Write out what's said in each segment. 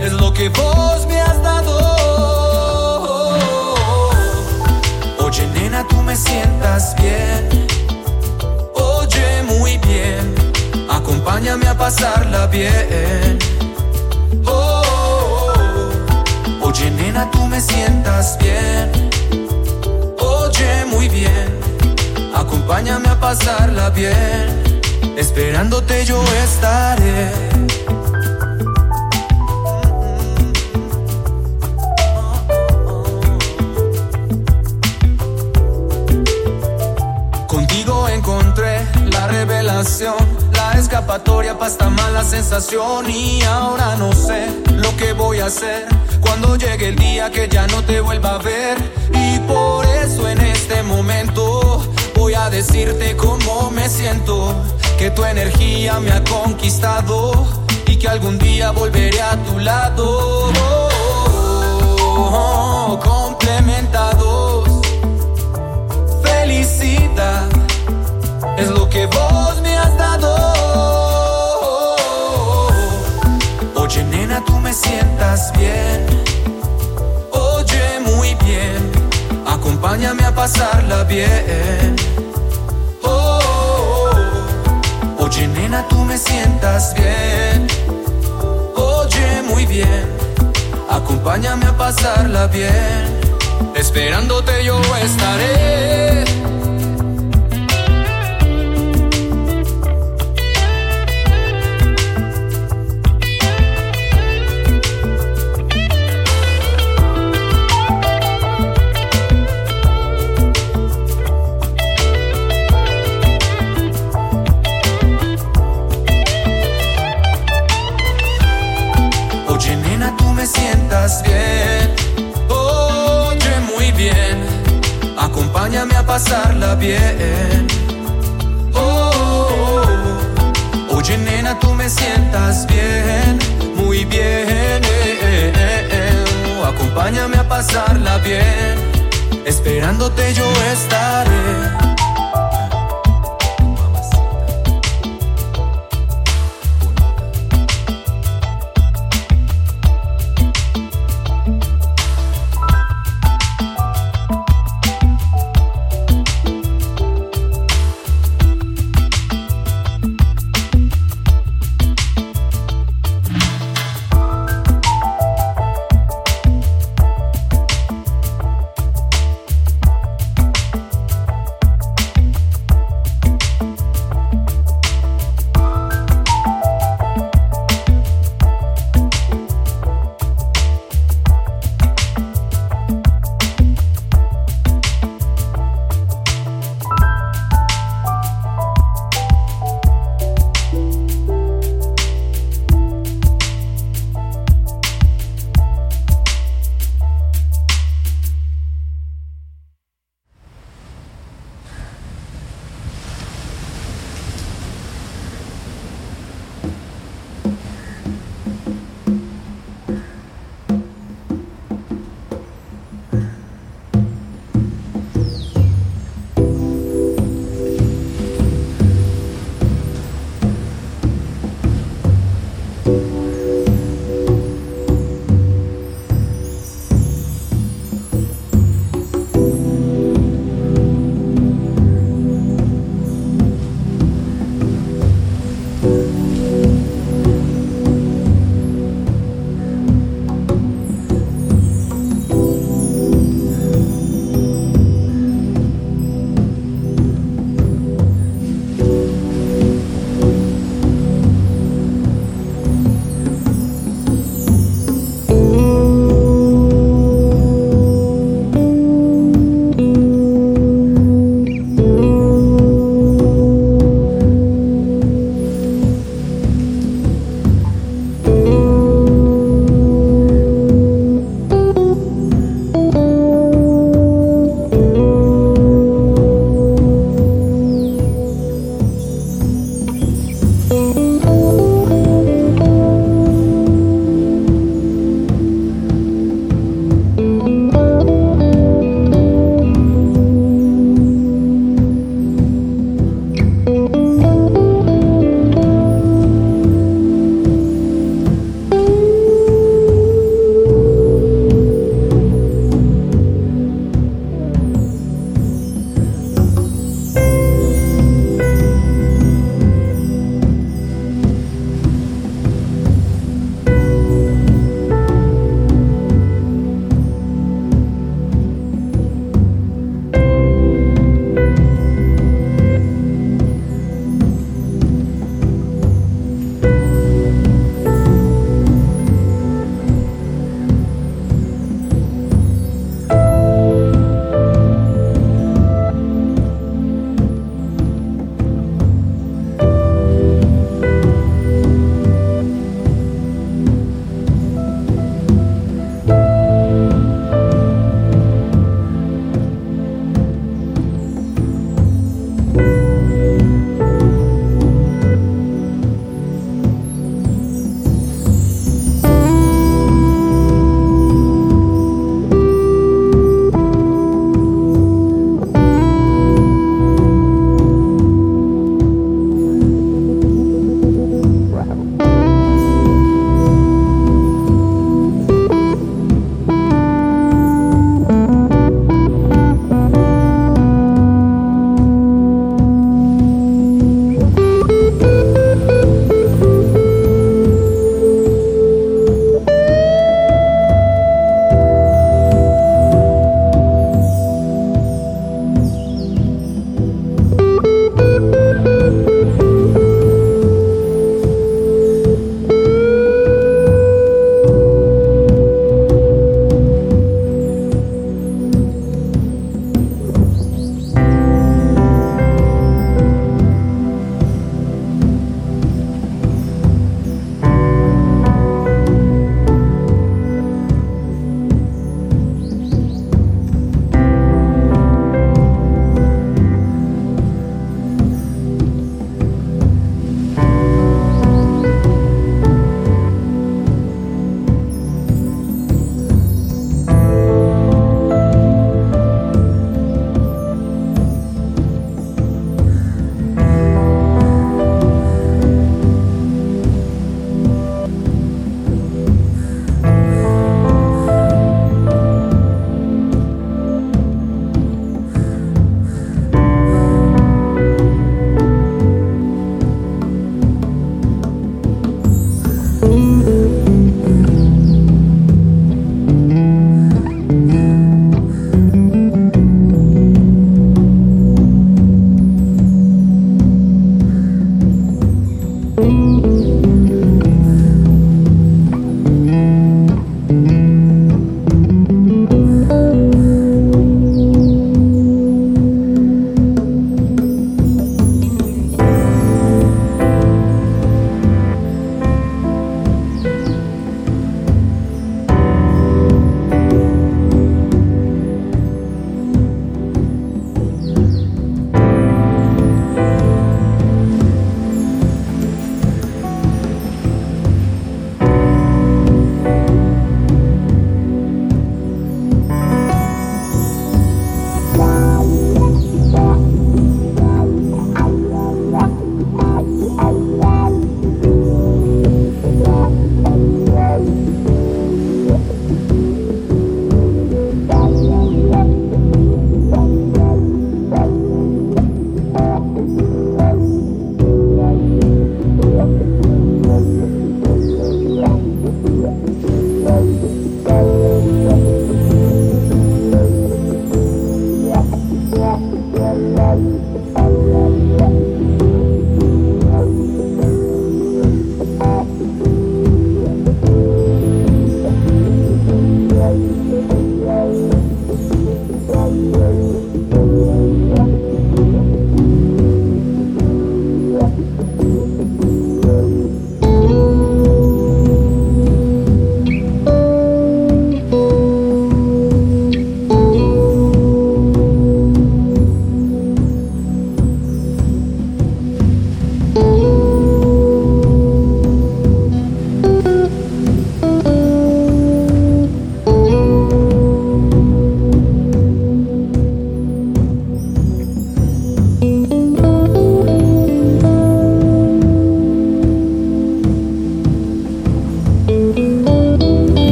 es lo que vos me has dado. Oye, nena, tú me sientas bien. Oye, muy bien. Acompáñame a pasarla bien. Oh. Oye, nena, tú me sientas bien. Oye, muy bien. Acompáñame a pasarla bien. Esperándote yo estaré. La escapatoria para esta mala sensación. Y ahora no sé lo que voy a hacer. Cuando llegue el día que ya no te vuelva a ver. Y por eso en este momento voy a decirte cómo me siento, que tu energía me ha conquistado. Y que algún día volveré a tu lado. complementados. Felicidad es lo que vos me has dado. Oye, nena, tú me sientas bien. Oye, muy bien. Acompáñame a pasarla bien. Oh, oye, nena, tú me sientas bien. Oye, muy bien. Acompáñame a pasarla bien. Esperándote yo estaré.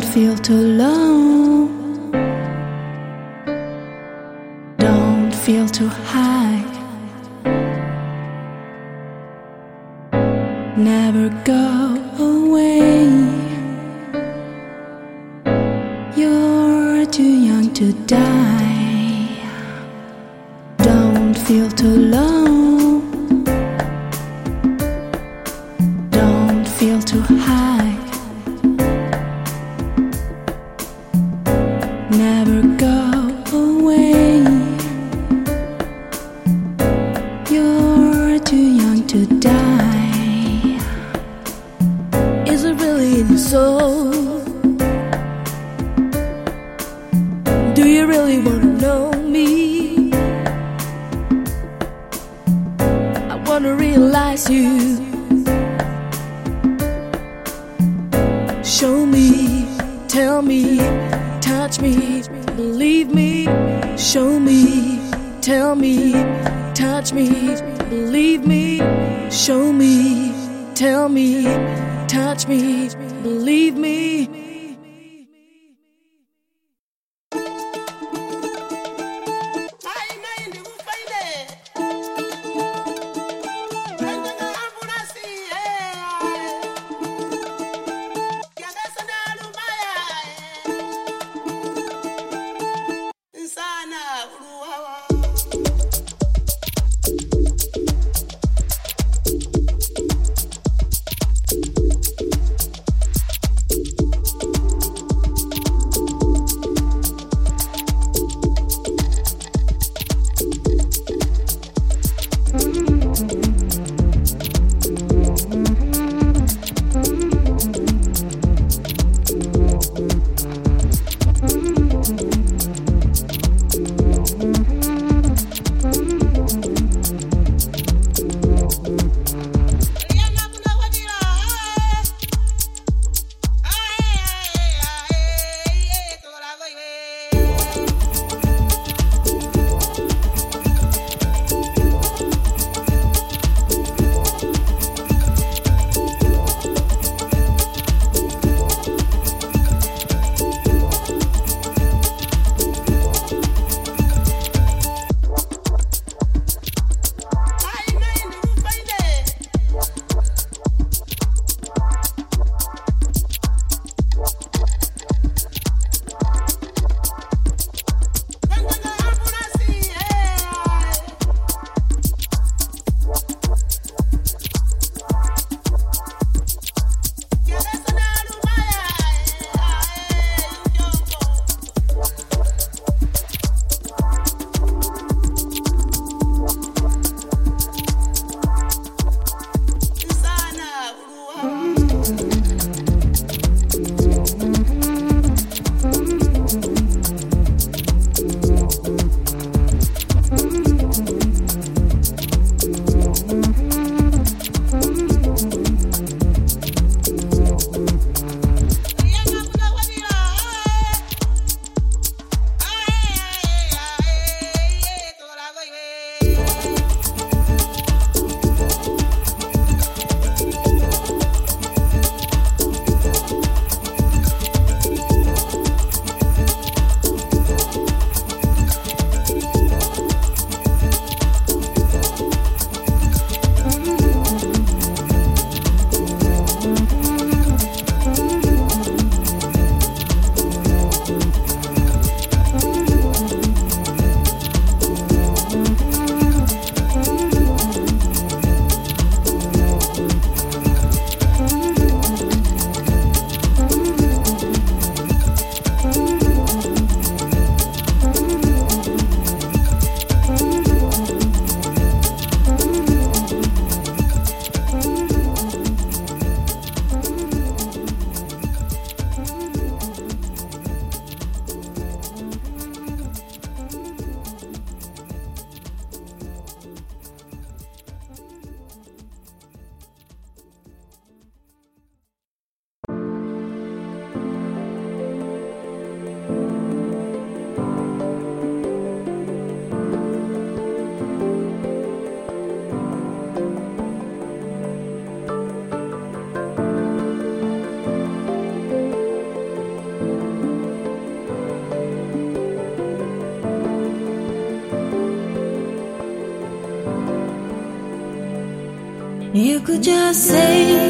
Don't feel too low. Don't feel too high. Never go away. You're too young to die. Don't feel too low. You could just say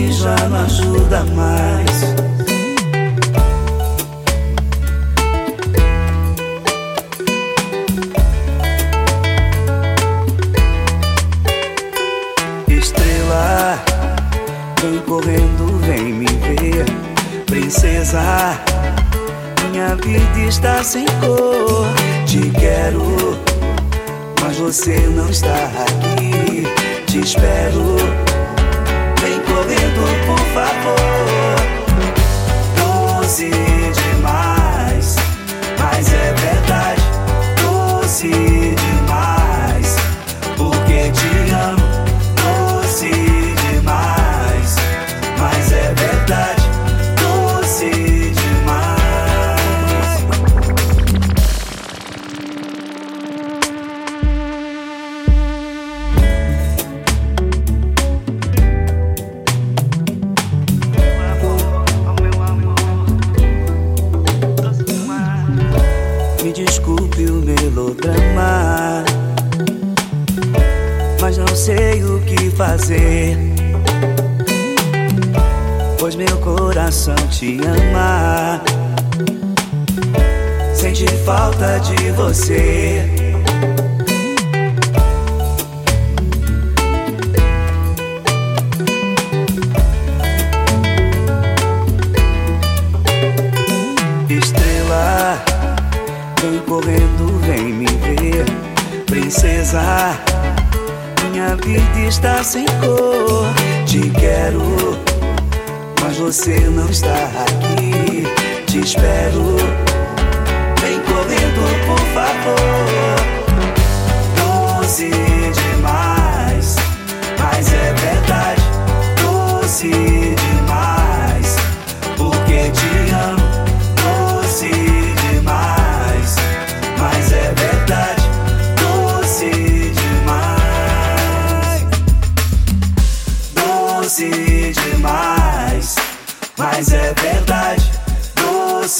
Telefone já não ajuda mais. correndo, vem me ver, princesa. Minha vida está sem cor. Te quero, mas você não está aqui. Te espero, dedo, por favor. Doze. Meu coração te ama. Sente falta de você. Estrela, vem correndo, vem me ver, princesa minha vida está sem cor. Te quero, você não está aqui. Te espero,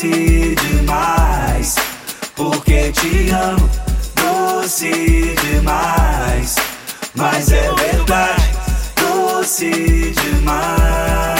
doce demais. Porque te amo, doce demais. Mas é verdade, doce demais.